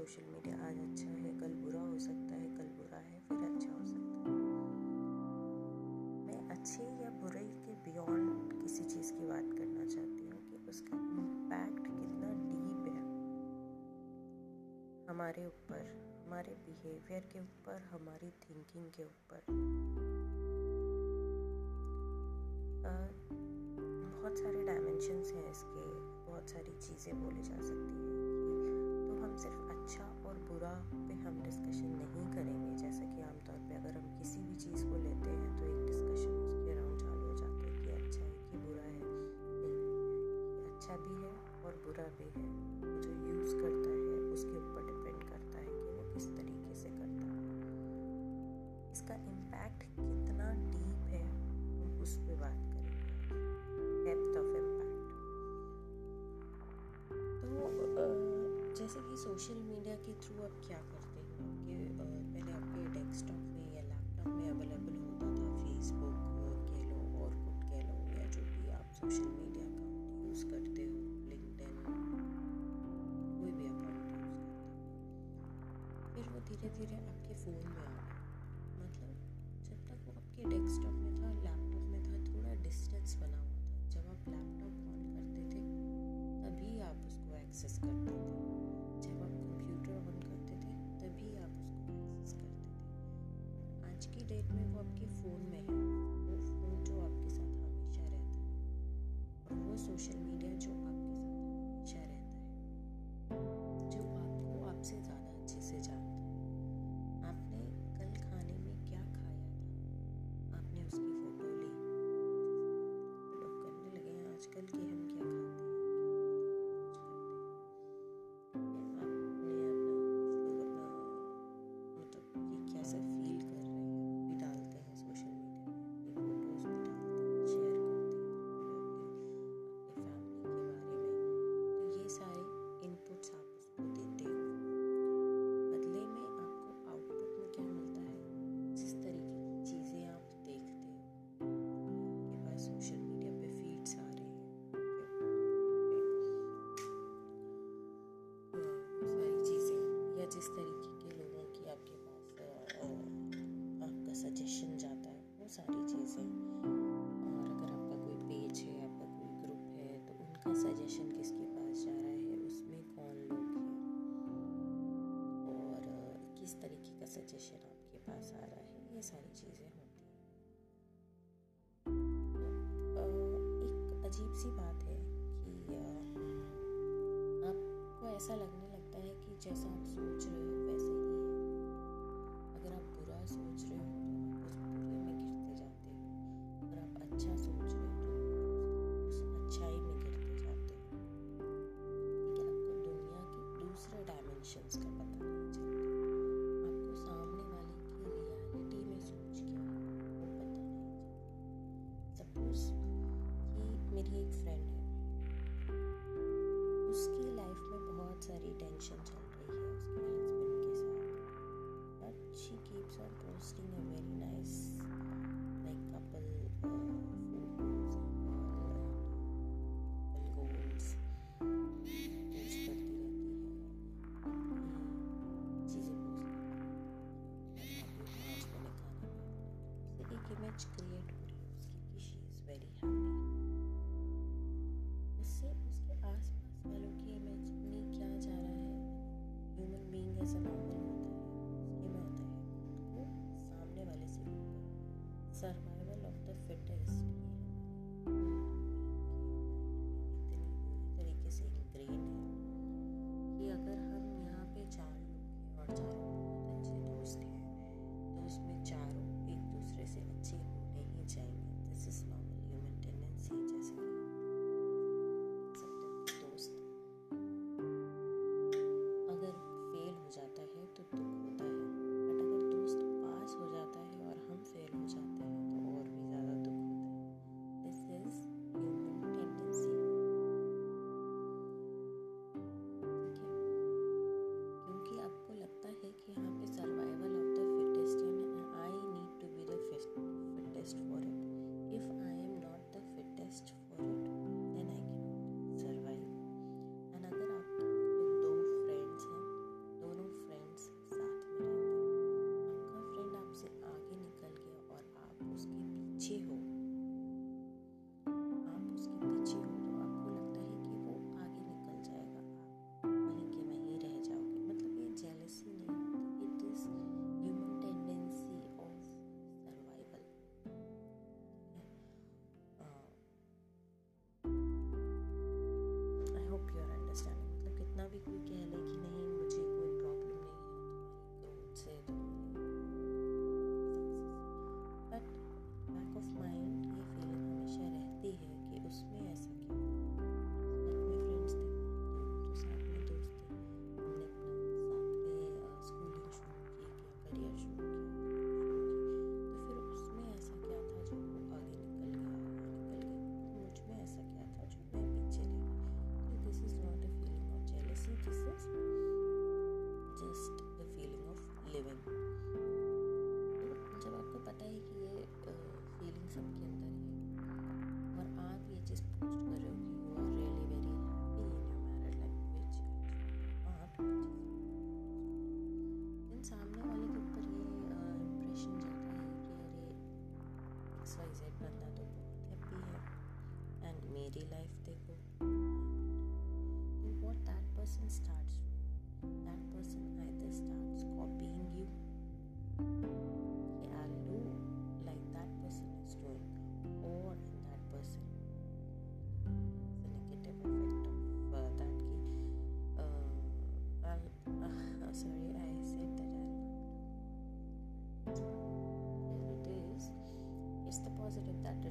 Social media, आज अच्छा है, कल बुरा हो सकता है, कल बुरा है, फिर अच्छा हो सकता है। मैं अच्छे या बुरे के बियॉन्ड किसी चीज़ की बात करना चाहती हूँ कि उसका इम्पैक्ट कितना डीप है। हमारे ऊपर, हमारे बिहेवियर के ऊपर, हमारी थिंकिंग के ऊपर। बहुत सारे डायमेंशंस हैं इसके, बहुत सारी चीज़ें बोली जा सकती हैं। हम सिर्फ़ अच्छा और बुरा पे हम डिस्कशन नहीं करेंगे। जैसे कि सोशल मीडिया के थ्रू आप क्या करते हो? कि पहले आपके डेस्कटॉप में या लैपटॉप में अवेलेबल होता था फेसबुक कह लो, और कुछ कह लो, या जो भी आप सोशल मीडिया अकाउंट यूज़ करते हो लिंकडिन कोई भी अकाउंट यूज़ करते हो, फिर वो धीरे धीरे आपके फ़ोन में आ गया। मतलब जब तक वो आपके डेस्कटॉप में था लैपटॉप में था, थोड़ा डिस्टेंस बना हुआ था। जब आप लैपटॉप ऑन करते थे, तभी आप उसको एक्सेस करते थे। आज में वो आपके फ़ोन में है। वो फ़ोन जो आपके साथ हमेशा रहता है और वो सोशल मीडिया जो आपके साथ हमेशा रहता है, जो आपको आपसे ज़्यादा अच्छे से जानता है। आपने कल खाने में क्या खाया था? आपने उसकी फ़ोटो ली। लोग करने लगे हैं, आजकल कि हम क्या सजेशन किसके पास जा रहा है, उसमें कौन लोग हैं? और किस तरीके का सजेशन आपके पास आ रहा है? ये सारी चीज़ें होती हैं। एक अजीब सी बात है कि आपको ऐसा लगने लगता है कि जैसा आप सोच रहे हो वैसे ही है। अगर आप बुरा सोच रहे हो तो आप उस बुरे में गिरते जाते हो। अगर आप अच्छा सोच एक फ्रेंड है। उसकी लाइफ में बहुत सारी टेंशन चल रही है उसके हस्बैंड के साथ। But she keeps on posting a very nice like couple goals post करती रहती नन्ना तो बहुत हैप्पी है एंड मेरी लाइफ देखो what that person starts that person either starts copying you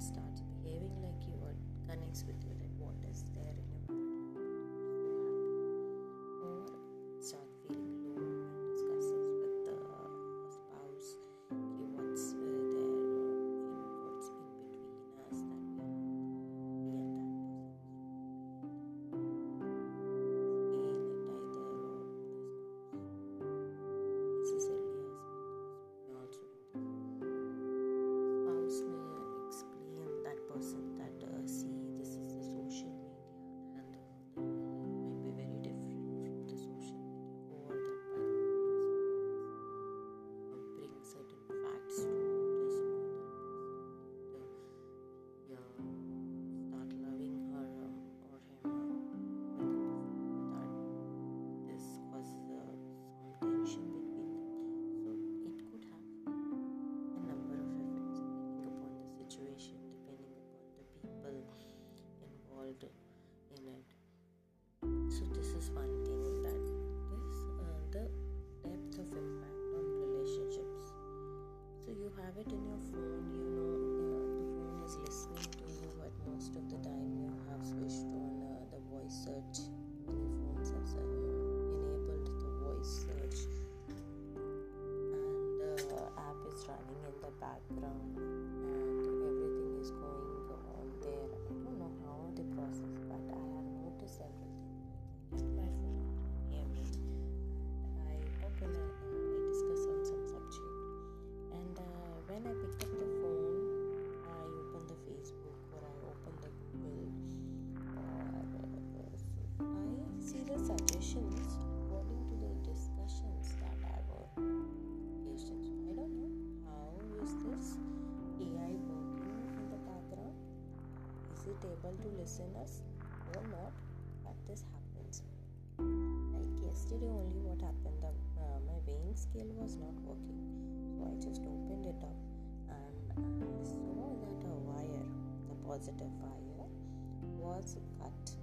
starts behaving like you are connects with you, like what is there the suggestions according to the discussions that I were patients. I don't know how is this AI working in the background? Is it able to listen us or not? But this happens. Like yesterday only what happened the uh, my weighing scale was not working. So I just opened it up and I saw that a wire, the positive wire was cut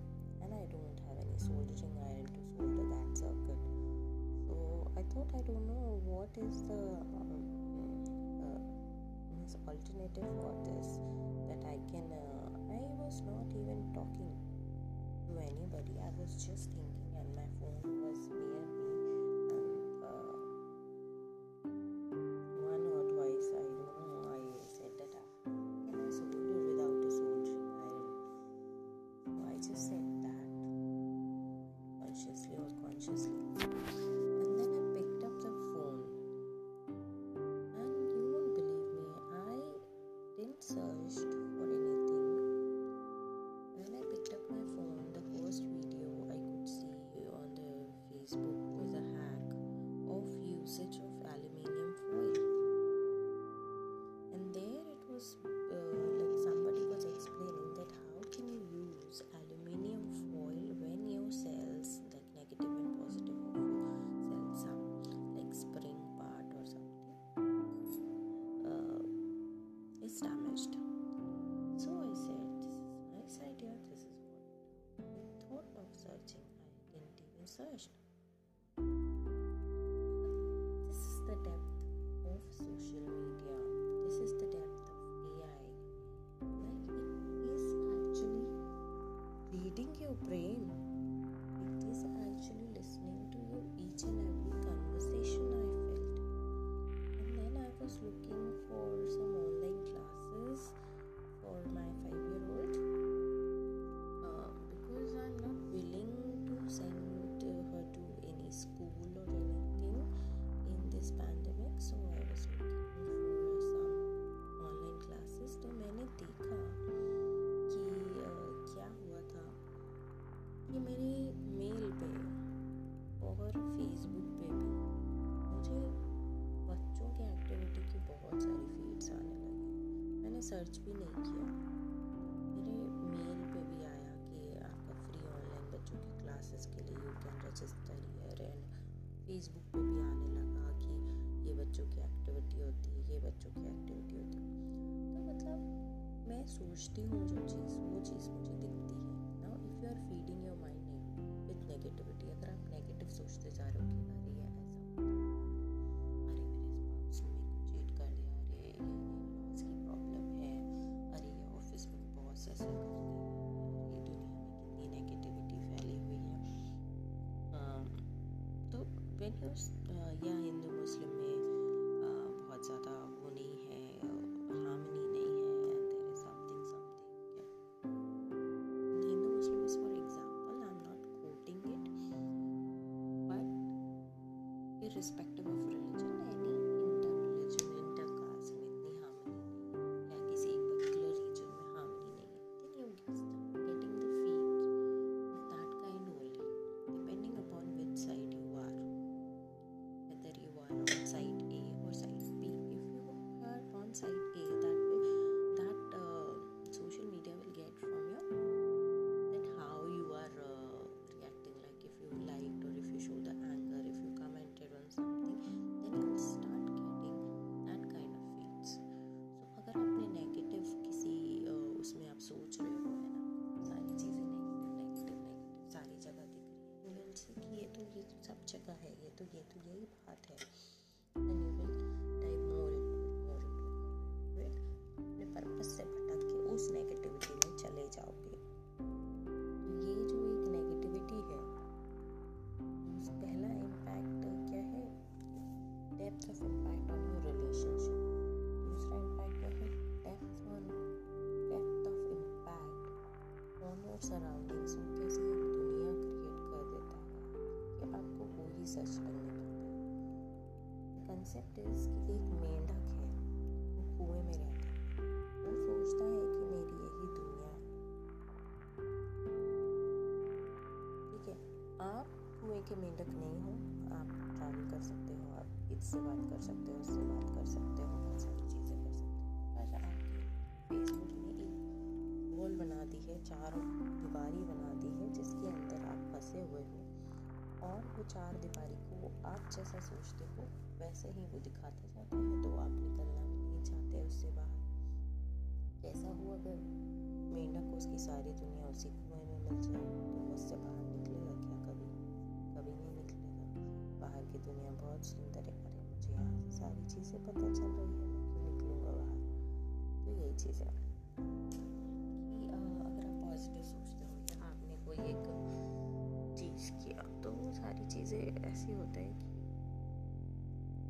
soldering iron to solder that circuit. So I thought I don't know what is the uh, uh alternative for this that I can. Uh, I was not even talking to anybody. I was just thinking, and my phone was noches. This is the depth of social media. This is the depth of AI. Like it is actually reading your brain. It is actually listening to you each and every search भी नहीं किया। मेरे mail पे भी आया कि आपका free online बच्चों की क्लासेस के लिए you can register here and Facebook पे भी आने लगा कि ये बच्चों की एक्टिविटी होती है, ये बच्चों की एक्टिविटी होती है। तो मतलब मैं सोचती हूँ जो चीज़, वो चीज़ मुझे दिखती है। Now if you are feeding your mind with negativity अगर आप नेगेटिव सोचते जा रहे हो कि या हिंदू मुस्लिम में बहुत जगह है ये तो ये तो यही बात है। इससे बात कर सकते हो, उससे बात कर सकते हो, बहुत सारी चीज़ें कर सकते हो। पर आपके फेसबुक ने एक वॉल बना दी है, चार दीवारी बना दी है, जिसके अंदर आप फंसे हुए हो। और वो चार दीवारी को आप जैसा सोचते हो, वैसे ही वो दिखाते जाते हैं तो आप निकलना भी नहीं चाहते उससे बाहर। कैसा हो अगर मेंढक उसकी सारी दुनिया उसी कुएँ में मिल जाए तो उससे बाहर निकलेगा क्या? कभी कभी नहीं निकलेगा। बाहर की दुनिया बहुत सुंदर है। से सारी चीज़ें पता चल रही है, मैं क्यों निकलूँगा बाहर? तो यही चीज़ है। कि अगर आप पॉजिटिव सोचते हो या आपने कोई एक चीज़ किया तो वो सारी चीज़ें ऐसी होता है कि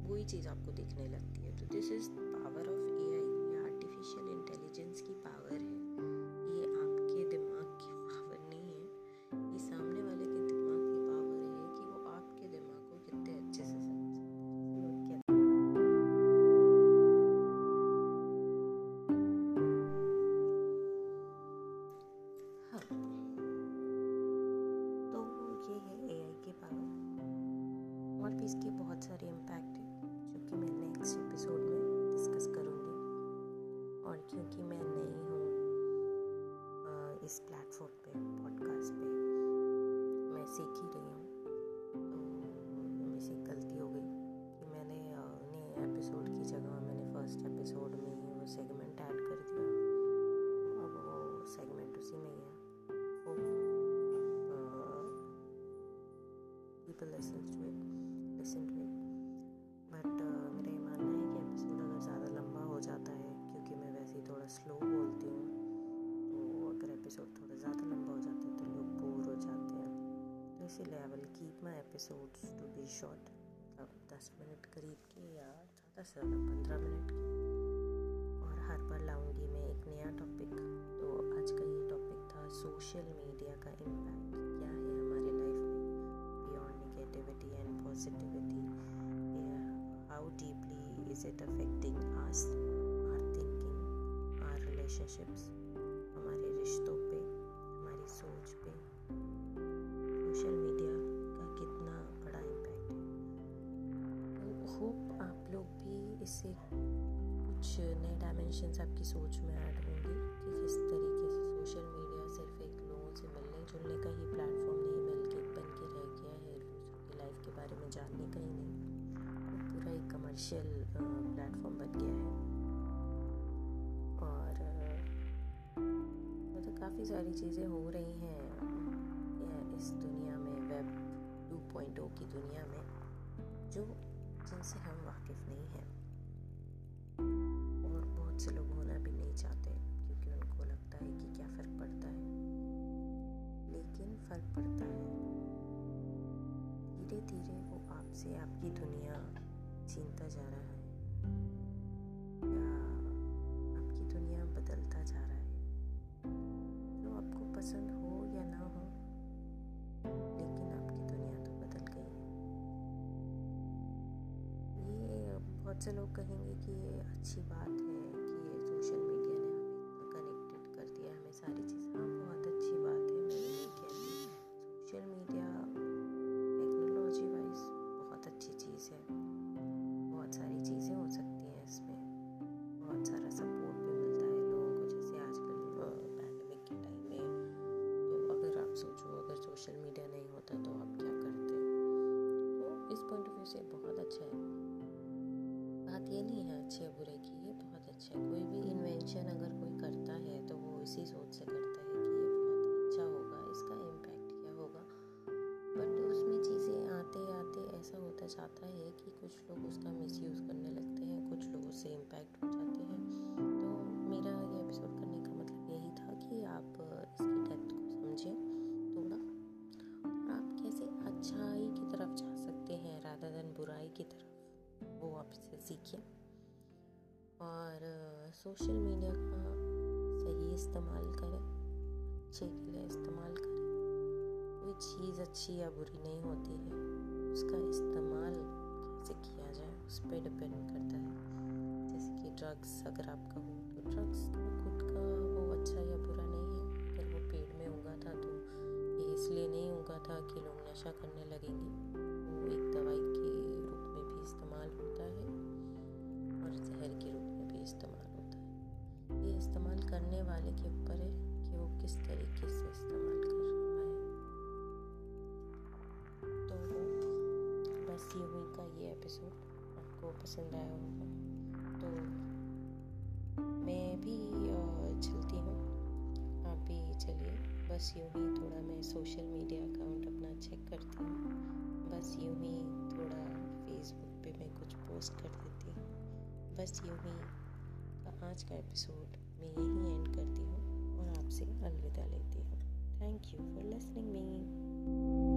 वही चीज़ आपको दिखने लगती है। तो this is power of A I या आर्टिफिशियल इंटेलिजेंस की पावर है। और क्योंकि मैं नई हूँ इस प्लेटफॉर्म पे पॉडकास्ट पे मैं सीख इसीलिए I will keep my episodes to be short अब दस मिनट करीब के या ज़्यादा से ज़्यादा पंद्रह मिनट के। और हर बार लाऊँगी मैं एक नया टॉपिक तो आज का ये टॉपिक था सोशल मीडिया का इम्पैक्ट क्या है हमारे लाइफ में? Beyond negativity and positivity how deeply is it affecting us our thinking our relationships हमारे रिश्तों इससे कुछ नए डायमेंशन आपकी सोच में ऐड होंगी, कि किस तरीके से सोशल मीडिया सिर्फ़ एक लोगों से मिलने, जुलने का ही प्लेटफॉर्म नहीं मिल के बन के रह गया है दूसरों लाइफ के बारे में जानने का ही नहीं। पूरा एक कमर्शियल प्लेटफॉर्म बन गया है। और मतलब काफ़ी सारी चीज़ें हो रही हैं इस दुनिया में वेब 2.0 की दुनिया में, जो जिनसे हम वाकिफ़ नहीं हैं। धीरे वो आपसे आपकी दुनिया छीनता जा रहा है। या आपकी दुनिया बदलता जा रहा है। जो आपको पसंद हो या ना हो, लेकिन आपकी दुनिया तो बदल गई है। ये बहुत से लोग कहेंगे कि ये अच्छी बात है कि ये सोशल मीडिया ने हमें कनेक्टेड कर दिया हमें सारी चीज़ इसी सोच से करता है कि ये बहुत अच्छा होगा, इसका इम्पैक्ट क्या होगा? बट उसमें चीज़ें आते आते ऐसा होता जाता है कि कुछ लोग उसका मिसयूज़ करने लगते हैं, कुछ लोग उससे इम्पैक्ट हो जाते हैं। तो मेरा ये एपिसोड करने का मतलब यही था कि आप इसकी डेप्थ को समझें थोड़ा। आप कैसे अच्छाई की तरफ़ जा सकते हैं राधा दिन बुराई की तरफ़, वो आप इससे सीखें। और, सोशल मीडिया का सही इस्तेमाल करें। अच्छे के लिए इस्तेमाल करें। कोई चीज़ अच्छी या बुरी नहीं होती है। उसका इस्तेमाल कैसे किया जाए, उस पर डिपेंड करता है। जैसे कि ड्रग्स अगर आपका हो तो ड्रग्स तो खुद का वो अच्छा या बुरा नहीं है। अगर वो पेड़ में उगा था तो ये इसलिए नहीं उगा था कि लोग नशा करने लगेंगे। पसंद आया होगा तो मैं भी चलती हूँ। आप भी चलिए। बस यूँ ही थोड़ा मैं सोशल मीडिया अकाउंट अपना चेक करती हूँ। बस यूँ ही थोड़ा फेसबुक पे मैं कुछ पोस्ट कर देती हूँ। बस यूँ ही आज का एपिसोड मैं यहीं एंड करती हूँ और आपसे अलविदा लेती हूँ। Thank you for listening me